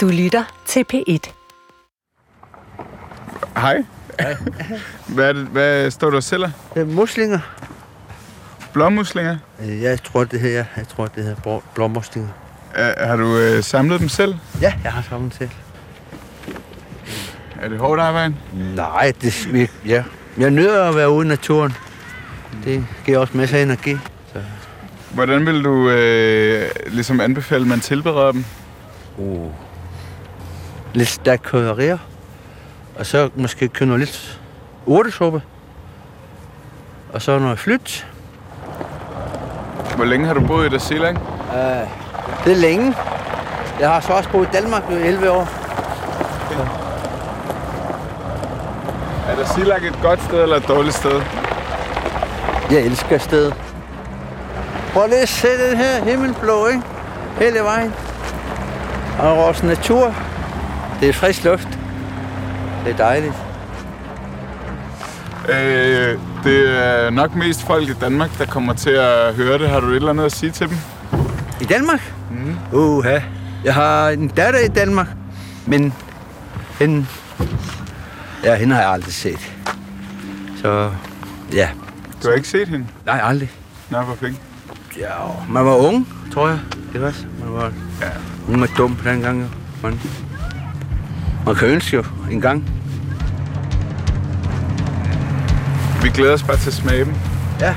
Du lytter til P1. Hej. Hej. Hvad, er det, hvad står du og sælger? Er muslinger. Blåmuslinger? Øh, Jeg tror, det her, jeg tror, det her blå- blåmuslinger. Er, har du øh, samlet dem selv? Ja, jeg har sammen til. Er det hårdt arbejde? Nej, det er ja. Jeg nyder at være ude i naturen. Det giver også masser af energi. Så, Hvordan vil du øh, ligesom anbefale, at man tilbereder dem? uh. Lidt stærkt krydderier. Og så måske købe noget lidt urtesuppe. Og så noget flyt. Hvor længe har du boet i Darjeeling? Uh, det er længe. Jeg har så også boet i Danmark i 11 år. Er Darjeeling et godt sted eller et dårligt sted? Jeg elsker stedet. Prøv lige at se den her himmelblå, ikke? Hele vejen. Og vores natur. Det er frisk luft. Det er dejligt. Øh, det er nok mest folk i Danmark, der kommer til at høre det. Har du et eller andet at sige til dem? I Danmark? Mm. Uha. Jeg har en datter i Danmark, men hende, ja, hende har jeg aldrig set. Så ja, Du har ikke set hende? nej, aldrig. Nå, hvorfor ikke? Ja, man var ung, tror jeg. Det var. Man var, Ja. hun var dum på den gang. Man, man kan ønske jo en gang. Vi glæder os bare til at smage dem. Ja.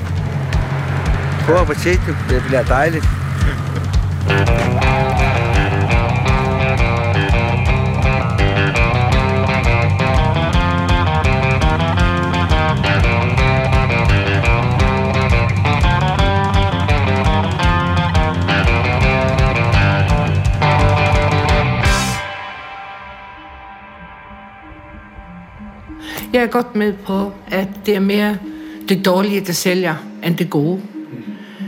God appetit, det bliver dejligt. Jeg er godt med på, at det er mere det dårlige, der sælger, end det gode.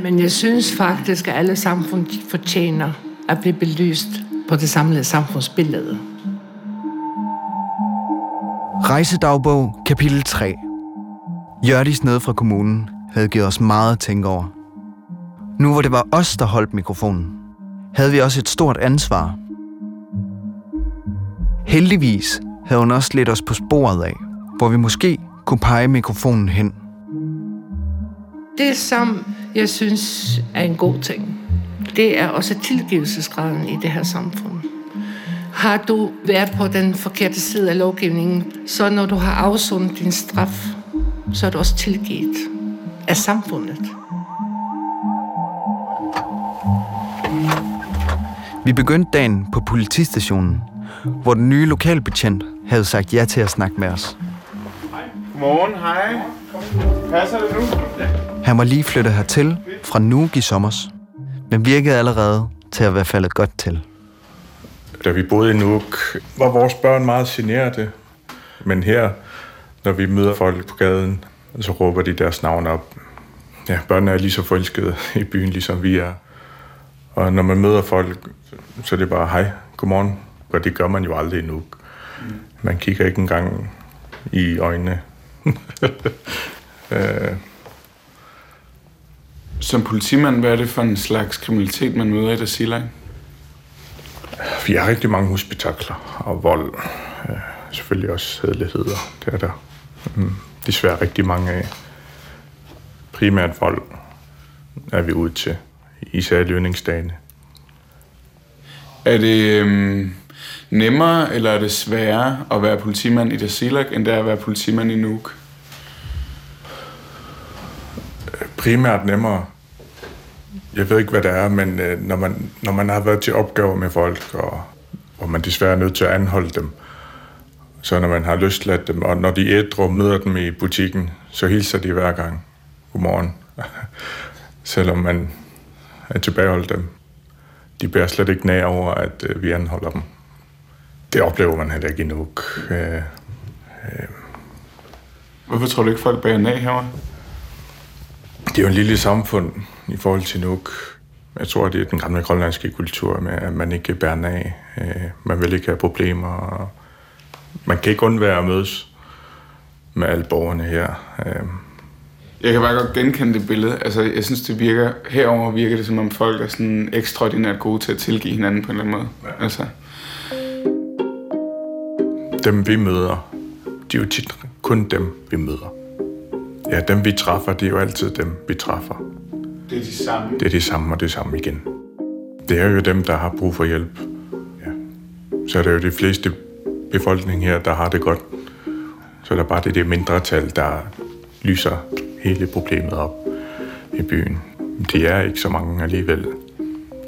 Men jeg synes faktisk, at alle samfund fortjener at blive belyst på det samlede samfundsbillede. Rejsedagbog, kapitel 3. Jørdis nede fra kommunen havde givet os meget at tænke over. Nu hvor det var os, der holdt mikrofonen, havde vi også et stort ansvar. Heldigvis havde hun også lidt os på sporet af, hvor vi måske kunne pege mikrofonen hen. Det, som jeg synes er en god ting, det er også tilgivelsesgraden i det her samfund. Har du været på den forkerte side af lovgivningen, så når du har afsonet din straf, så er du også tilgivet af samfundet. Vi begyndte dagen på politistationen, hvor den nye lokalbetjent havde sagt ja til at snakke med os. Godmorgen, hej. Passer det nu? Han var lige flyttet hertil fra Nuuk i sommers, men virkede allerede til at være faldet godt til. Da vi boede i Nuuk, var vores børn meget generede. Men her, når vi møder folk på gaden, så råber de deres navn op. Ja, børnene er lige så forelskede i byen, ligesom vi er. Og når man møder folk, så er det bare, hej, godmorgen. Og det gør man jo aldrig i Nuuk. Man kigger ikke engang i øjnene. øh, Som politimand, hvad er det for en slags kriminalitet, man møder i Darjeeling? Vi har rigtig mange husbetakler og vold. Øh, selvfølgelig også hædeligheder. Det er der mm, desværre rigtig mange af. Primært vold er vi ude til, især i lønningsdagene. Er det øhm, nemmere eller er det sværere at være politimand i Darjeeling, end det er at være politimand i Nuuk? Primært nemmere. Jeg ved ikke, hvad det er, men øh, når, man, når man har været til opgaver med folk, og, og man desværre er nødt til at anholde dem, så når man har løsladt dem, og når de ædru møder dem i butikken, så hilser de hver gang. Godmorgen. Selvom man er tilbageholdt dem. De bærer slet ikke nær over, at øh, vi anholder dem. Det oplever man heller ikke i Nuuk. Øh, Hvorfor tror du ikke, folk bærer nag herovre? Det er jo en lille samfund i forhold til Nuuk. Jeg tror, det er den gamle grønlandske kultur med, at man ikke bærer af. Øh, Man vil ikke have problemer. Man kan ikke undvære at mødes med alle borgerne her. Øh, Jeg kan bare godt genkende det billede. Altså, jeg synes, det virker... Herover virker det, som om folk er sådan ekstraordinært gode til at tilgive hinanden på en eller anden måde. Ja. Altså, dem vi møder, de er jo tit kun dem, vi møder. Ja, dem vi træffer, det er jo altid dem, vi træffer. Det er de samme. Det er de samme og det samme igen. Det er jo dem, der har brug for hjælp. Ja. Så er det jo de fleste befolkning her, der har det godt. Så er der bare det, det mindretal, der lyser hele problemet op i byen. De er ikke så mange alligevel.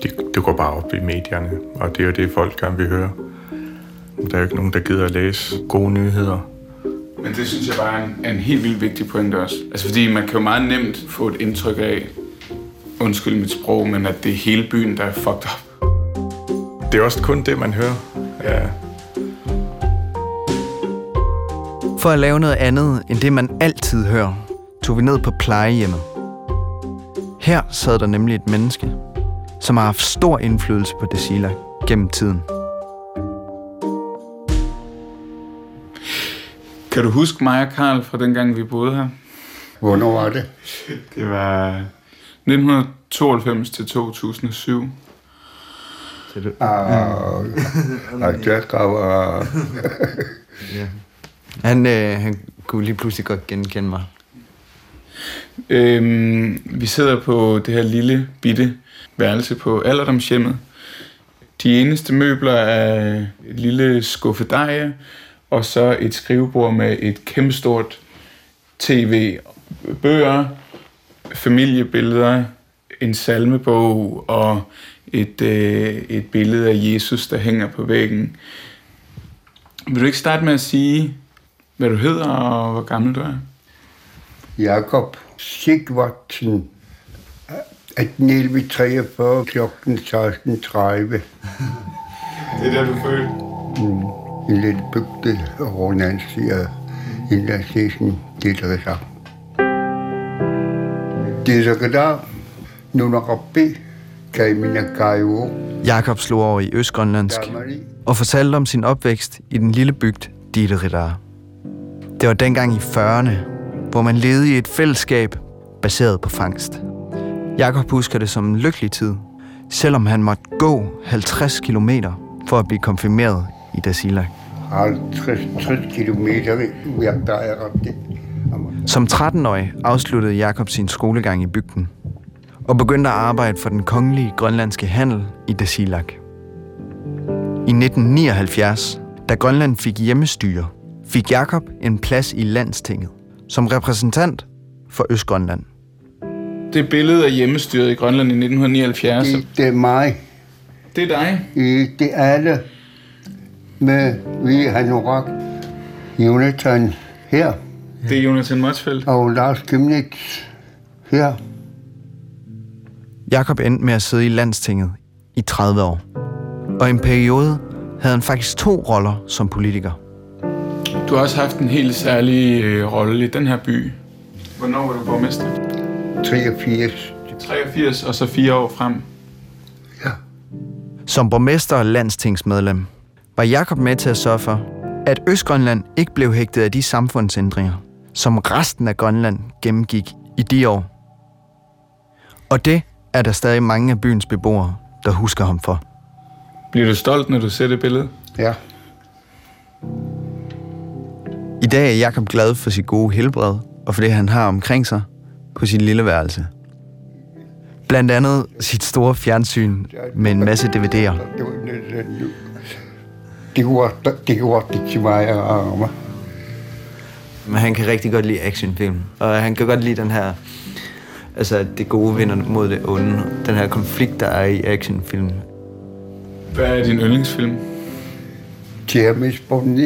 Det de går bare op i medierne, og det er jo det, folk gerne vil høre. Der er jo ikke nogen, der gider at læse gode nyheder. Men det synes jeg bare er en, er en helt vildt vigtig point også. Altså fordi man kan jo meget nemt få et indtryk af, undskyld mit sprog, men at det er hele byen, der er fucked up. Det er også kun det, man hører. Ja. For at lave noget andet end det, man altid hører, tog vi ned på plejehjemmet. Her sad der nemlig et menneske, som har haft stor indflydelse på Desila gennem tiden. Kan du huske mig og Karl fra dengang, vi boede her? Hvornår var det? Det var 1992 til 2007. Ah, og der graver... Han, øh, han kunne lige pludselig godt genkende mig. Øhm, vi sidder på det her lille, bitte værelse på alderdomshjemmet. De eneste møbler er et lille skuffedeje, og så et skrivebord med et kæmpestort tv, bøger, familiebilleder, en salmebog og et, øh, et billede af Jesus, der hænger på væggen. Vil du ikke starte med at sige, hvad du hedder og hvor gammel du er? Jakob Sigvardsen. 1843 klokken 16.30. Det er der, du er født. En lille bygde over den anden side af er er så der, nu når B, Jakob slog over i østgrønlandsk og fortalte om sin opvækst i den lille bygd Dideridar. Det var dengang i 40'erne, hvor man levede i et fællesskab baseret på fangst. Jakob husker det som en lykkelig tid, selvom han måtte gå 50 km for at blive konfirmeret i Dasilak. 50 60 kilometer, er. Som 13-årig afsluttede Jakob sin skolegang i bygden og begyndte at arbejde for den kongelige grønlandske handel i Dasilak. I 1979, da Grønland fik hjemmestyre, fik Jakob en plads i landstinget som repræsentant for Østgrønland. Det billede af hjemmestyret i Grønland i 1979. Det, det er mig. Det er dig. Det er alle med vi Hanorak, Jonathan her, Det er Jonathan Motsfeldt. og Lars Gimnitz her. Jakob endte med at sidde i landstinget i 30 år. Og i en periode havde han faktisk to roller som politiker. Du har også haft en helt særlig øh, rolle i den her by. Hvornår var du borgmester? 83. 83 og så fire år frem. Ja. Som borgmester og landstingsmedlem var Jakob med til at sørge for, at Østgrønland ikke blev hægtet af de samfundsændringer, som resten af Grønland gennemgik i de år. Og det er der stadig mange af byens beboere, der husker ham for. Bliver du stolt, når du ser det billede? Ja. I dag er Jakob glad for sit gode helbred, og for det, han har omkring sig på sit lille værelse. Blandt andet sit store fjernsyn med en masse DVD'er. Det var næsten- Det gjorde, det gjorde det til mig og arme. Men han kan rigtig godt lide actionfilm. Og han kan godt lide den her... Altså, det gode vinder mod det onde. Den her konflikt, der er i actionfilm. Hvad er din yndlingsfilm? James Bond.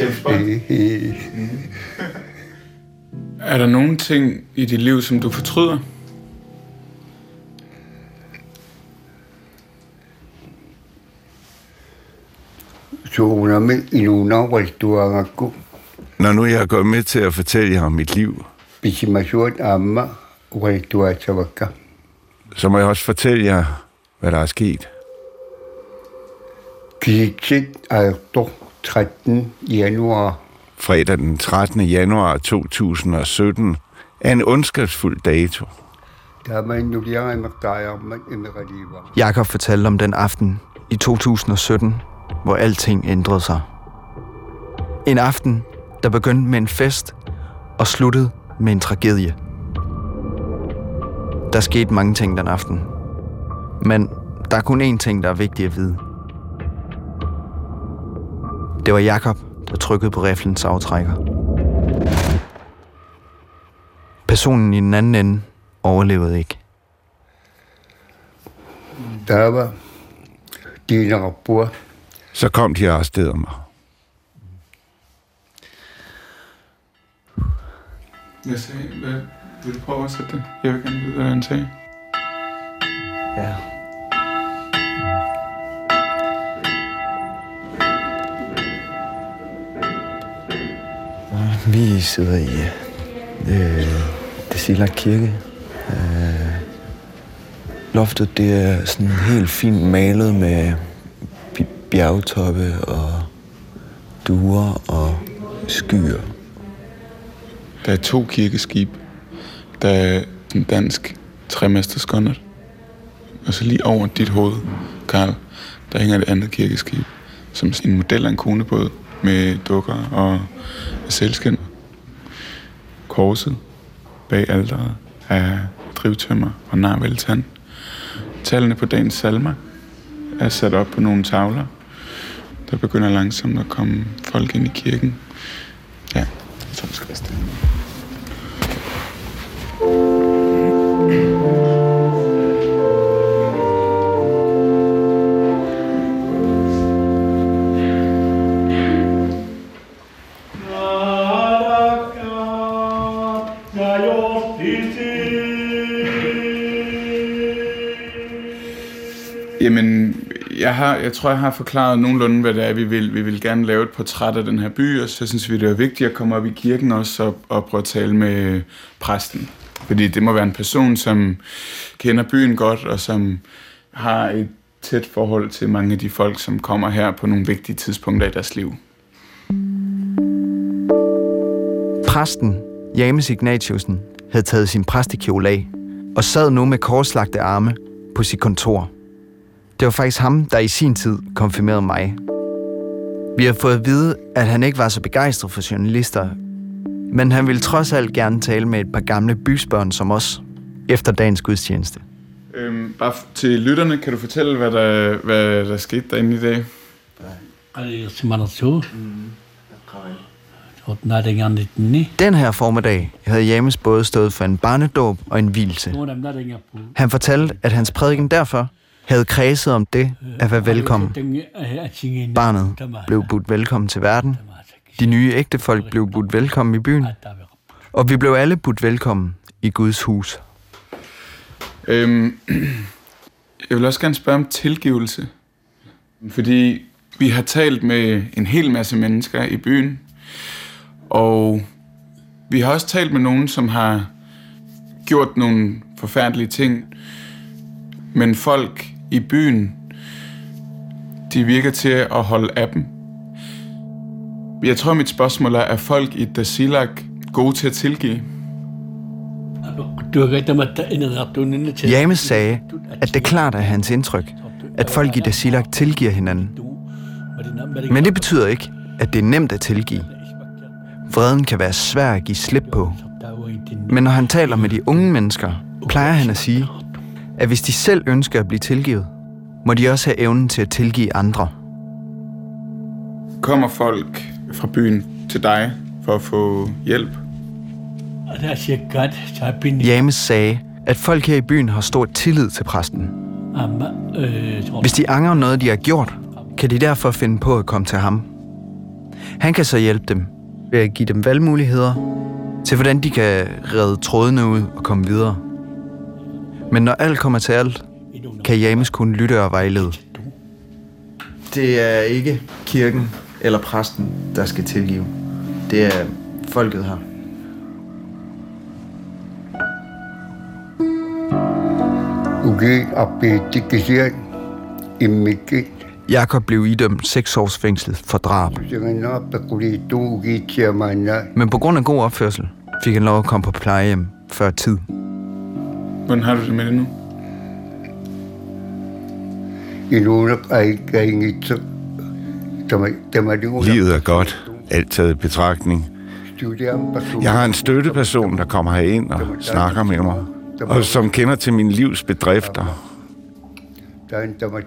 James Bond. Øh, Er der nogle ting i dit liv, som du fortryder? Så hun er med i nogle restauranter. Når nu jeg gået med til at fortælle jer om mit liv, Bisimasyon amma restauranter. så må jeg også fortælle jer, hvad der er sket. Kitsit er 13 januar. Fredag den 13. januar 2017 er en ondskabsfuld dato. Er. Jakob fortalte om den aften i 2017, hvor alting ændrede sig. En aften, der begyndte med en fest og sluttede med en tragedie. Der skete mange ting den aften. Men der er kun én ting, der er vigtig at vide. Det var Jakob, der trykkede på riflens aftrækker. Personen i den anden ende overlevede ikke. Der var dine rapport. Så kom de og arresterede mig. Jeg sagde, hvad, vil du prøve at oversætte det? Jeg vil gerne vide, hvad han sagde. Ja. Vi sidder i øh, Desilak Kirke. Øh, loftet det er sådan helt fint malet med bjergtoppe og duer og skyer. Der er to kirkeskib. Der er en dansk tremasterskonnert. Og så lige over dit hoved, Karl, der hænger et andet kirkeskib. Som en model af en konebåd med dukker og sælskind. Korset bag alderet er drivtømmer og narvæltand. Tallene på dagens salmer er sat op på nogle tavler. Der begynder langsomt at komme folk ind i kirken. Ja, jeg tror, det skal være stille. Jamen, jeg, har, jeg tror, jeg har forklaret nogenlunde, hvad det er, vi vil. Vi vil gerne lave et portræt af den her by, og så synes vi, det er vigtigt at komme op i kirken også og, og prøve at tale med præsten. Fordi det må være en person, som kender byen godt, og som har et tæt forhold til mange af de folk, som kommer her på nogle vigtige tidspunkter i deres liv. Præsten, James Ignatiusen, havde taget sin præstekjole af og sad nu med korslagte arme på sit kontor. Det var faktisk ham, der i sin tid konfirmerede mig. Vi har fået at vide, at han ikke var så begejstret for journalister, men han ville trods alt gerne tale med et par gamle bysbørn som os, efter dagens gudstjeneste. Øhm, bare til lytterne, kan du fortælle, hvad der, hvad der skete derinde i dag? Ditni. Den her formiddag havde James både stået for en barnedåb og en hvilse. Han fortalte, at hans prædiken derfor havde kredset om det at være velkommen. Barnet blev budt velkommen til verden. De nye ægtefolk blev budt velkommen i byen. Og vi blev alle budt velkommen i Guds hus. Øhm, jeg vil også gerne spørge om tilgivelse. Fordi vi har talt med en hel masse mennesker i byen, og vi har også talt med nogen, som har gjort nogle forfærdelige ting. Men folk i byen, de virker til at holde af dem. Jeg tror, mit spørgsmål er, er folk i Dasilak gode til at tilgive? James sagde, at det klart er hans indtryk, at folk i Dasilak tilgiver hinanden. Men det betyder ikke, at det er nemt at tilgive. Vreden kan være svær at give slip på. Men når han taler med de unge mennesker, plejer han at sige, at hvis de selv ønsker at blive tilgivet, må de også have evnen til at tilgive andre. Kommer folk fra byen til dig for at få hjælp? James sagde, at folk her i byen har stor tillid til præsten. Hvis de angrer noget, de har gjort, kan de derfor finde på at komme til ham. Han kan så hjælpe dem ved at give dem valgmuligheder til, hvordan de kan redde trådene ud og komme videre. Men når alt kommer til alt, kan James kun lytte og vejlede. Det er ikke kirken eller præsten, der skal tilgive. Det er folket her. Jakob blev idømt 6 års fængsel for drab. Men på grund af god opførsel fik han lov at komme på plejehjem før tid. Hvordan har du det med det nu? Livet er godt. alt taget i betragtning. Jeg har en støtteperson, der kommer herind og snakker med mig, og som kender til min livs bedrifter.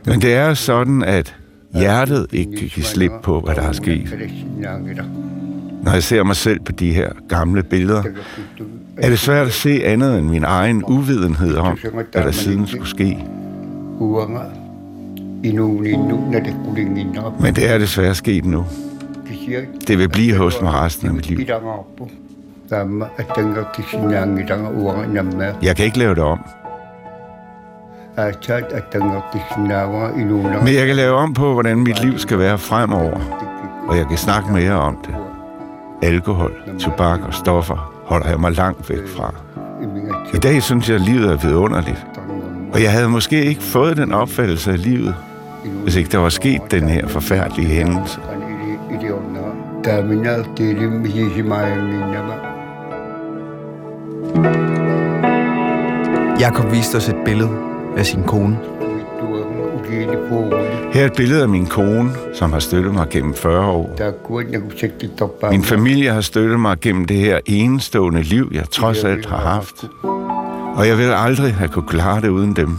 Men det er sådan, at hjertet ikke kan give slip på, hvad der er sket. Når jeg ser mig selv på de her gamle billeder, er det svært at se andet end min egen uvidenhed om, hvad der siden skulle ske. Men det er desværre sket nu. Det vil blive hos mig resten af mit liv. Jeg kan ikke lave det om. Men jeg kan lave om på, hvordan mit liv skal være fremover. Og jeg kan snakke mere om det. Alkohol, tobak og stoffer holder jeg mig langt væk fra. I dag synes jeg, at livet er vidunderligt. Og jeg havde måske ikke fået den opfattelse af livet, hvis ikke der var sket den her forfærdelige hændelse. Jakob viste os et billede af sin kone. Her er et billede af min kone, som har støttet mig gennem 40 år. Min familie har støttet mig gennem det her enestående liv, jeg trods alt har haft. Og jeg vil aldrig have kunne klare det uden dem.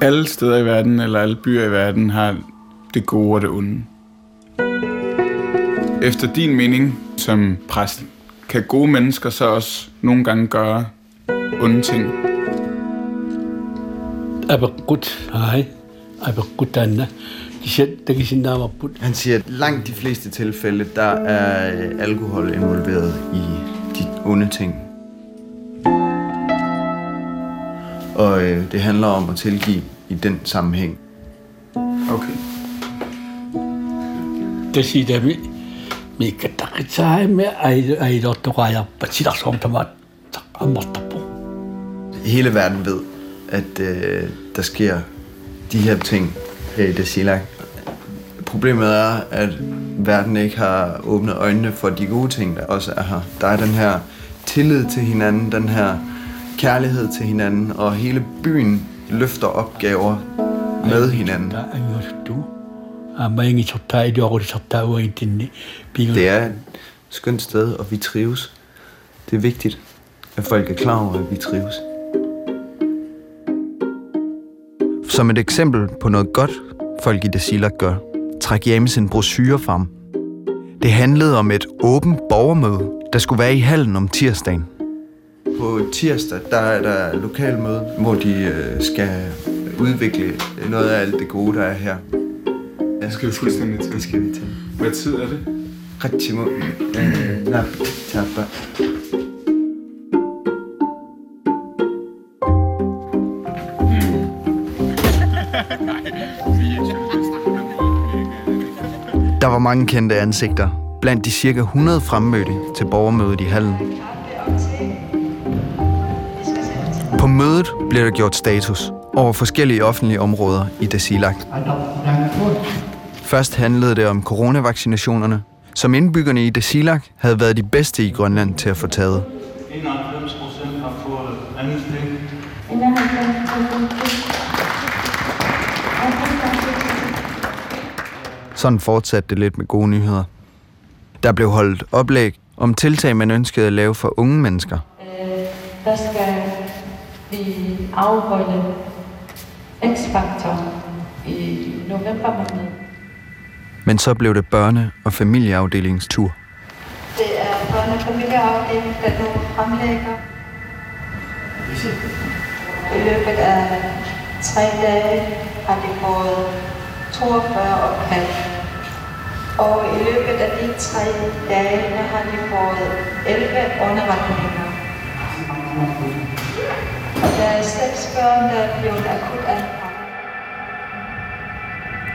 Alle steder i verden, eller alle byer i verden, har det gode og det onde. Efter din mening som præst, kan gode mennesker så også nogle gange gøre onde ting? Abakut, hej. Abakut Anna. Han siger, at langt de fleste tilfælde, der er øh, alkohol involveret i de onde ting. Og øh, det handler om at tilgive i den sammenhæng. Okay. Det siger det, mikä tarvitsee me ei, ei ole ja sitä somtamat ammatta på. Hele verden ved, at øh, der sker de her ting her i Desilak. Problemet er, at verden ikke har åbnet øjnene for de gode ting, der også er her. Der er den her tillid til hinanden, den her kærlighed til hinanden, og hele byen løfter opgaver med hinanden. Det er et skønt sted, og vi trives. Det er vigtigt, at folk er klar over, at vi trives. Som et eksempel på noget godt, folk i Desilak gør, træk James en brochure frem. Det handlede om et åbent borgermøde, der skulle være i hallen om tirsdagen. På tirsdag, der er der lokalmøde, hvor de øh, skal udvikle noget af alt det gode, der er her. Det skal vi fuldstændig til. Det skal vi til. Hvad tid er det? Rigtig øh, nej, tapper. Der var mange kendte ansigter blandt de cirka 100 fremmødte til borgermødet i hallen. På mødet blev der gjort status over forskellige offentlige områder i Dasilak. Først handlede det om coronavaccinationerne, som indbyggerne i Dasilak havde været de bedste i Grønland til at få taget. 91 procent har fået anden. Sådan fortsatte det lidt med gode nyheder. Der blev holdt oplæg om tiltag, man ønskede at lave for unge mennesker. Øh, der skal vi afholde X-Factor i november måned. Men så blev det børne- og familieafdelingens tur. Det er børne- og familieafdelingen, der nu fremlægger. I løbet af tre dage har de fået 42 opkald. Og i løbet af de tre dage har de fået 11 underretninger. Der er seks børn, der er blevet akut anbragt.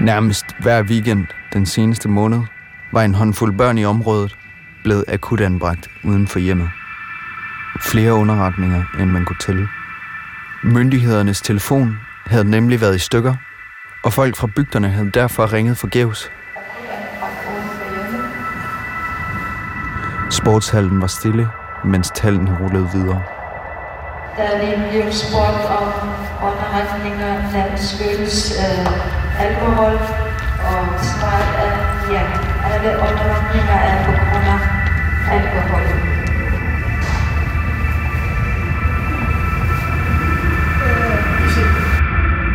Nærmest hver weekend den seneste måned var en håndfuld børn i området blevet akut anbragt uden for hjemmet. Flere underretninger, end man kunne tælle. Myndighedernes telefon havde nemlig været i stykker, og folk fra bygderne havde derfor ringet forgæves. Sportshallen var stille, mens tallene rullede videre der lige blev spurgt om underretningerne skyldes øh, alkohol, og svaret er ja, alle underretninger er på grund af alkohol.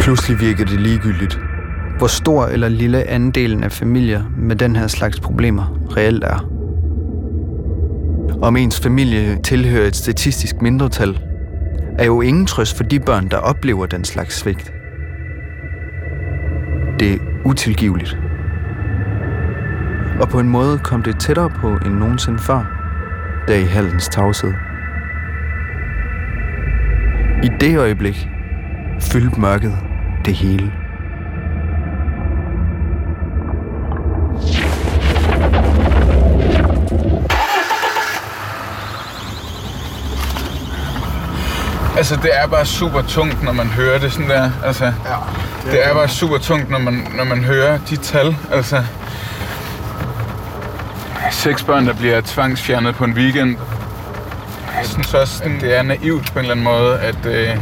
Pludselig virker det ligegyldigt, hvor stor eller lille andelen af familier med den her slags problemer reelt er. Om ens familie tilhører et statistisk mindretal, er jo ingen trøst for de børn, der oplever den slags svigt. Det er utilgiveligt. Og på en måde kom det tættere på end nogensinde før, der i hallens tavshed. I det øjeblik fyldte mørket det hele. Altså, det er bare super tungt, når man hører det sådan der. Altså, ja, det, det er bare super tungt, når man, når man hører de tal. Altså, seks børn, der bliver tvangsfjernet på en weekend. Jeg synes også, at det er naivt på en eller anden måde, at, øh,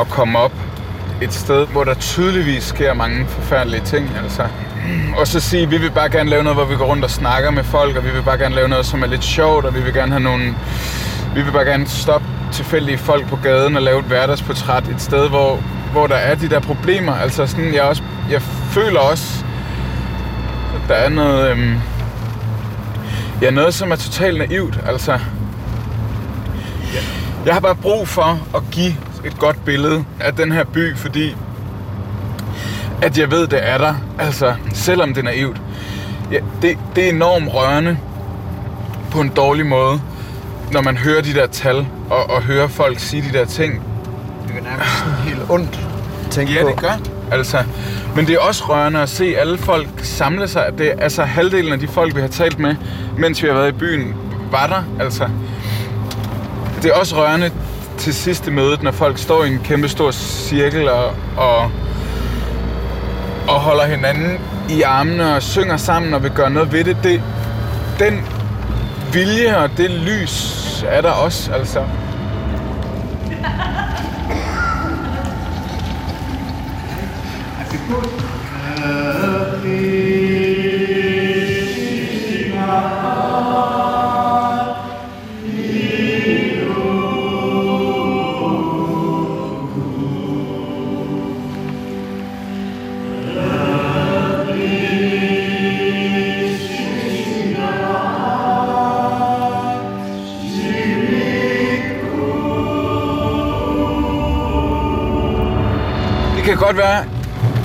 at komme op et sted, hvor der tydeligvis sker mange forfærdelige ting. Altså. Og så sige, at vi vil bare gerne lave noget, hvor vi går rundt og snakker med folk, og vi vil bare gerne lave noget, som er lidt sjovt, og vi vil gerne have nogle... Vi vil bare gerne stoppe tilfældige folk på gaden og lave et hverdagsportræt et sted, hvor, hvor der er de der problemer. Altså sådan, jeg, også, jeg føler også, at der er noget... Øhm, ja, noget, som er totalt naivt. Altså, jeg har bare brug for at give et godt billede af den her by, fordi at jeg ved, det er der. Altså, selvom det er naivt. Ja, det, det er enormt rørende på en dårlig måde, når man hører de der tal, og, og hører folk sige de der ting. Det er nærmest sådan helt ondt tænke ja, på. Ja, det gør. Altså, men det er også rørende at se alle folk samle sig. Det er, altså halvdelen af de folk, vi har talt med, mens vi har været i byen, var der. Altså, det er også rørende til sidste mødet, når folk står i en kæmpe stor cirkel og, og, og holder hinanden i armene og synger sammen og vil gøre noget ved det. det den vilje og det lys er der også, altså. kan godt være,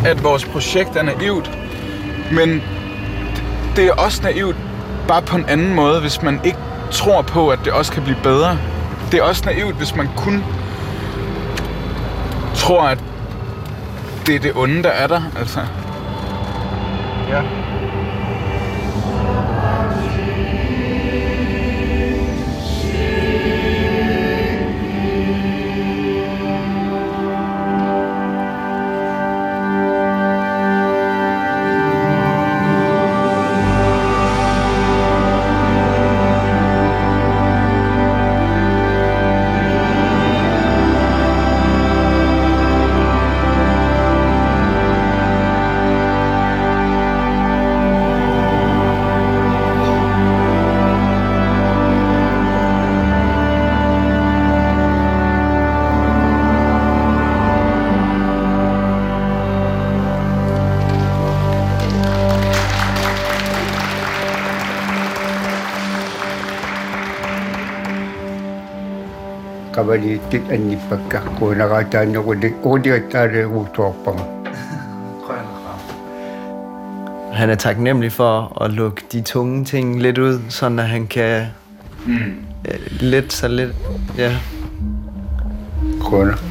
at vores projekt er naivt, men det er også naivt bare på en anden måde, hvis man ikke tror på, at det også kan blive bedre. Det er også naivt, hvis man kun tror, at det er det onde, der er der. Altså. Kavaliittit annippakkakku naqataannequli uliattaaleruutuarpama Han er taknemmelig for at lukke de tunge ting lidt ud, så at han kan mm. lidt så lidt, ja. Kunder.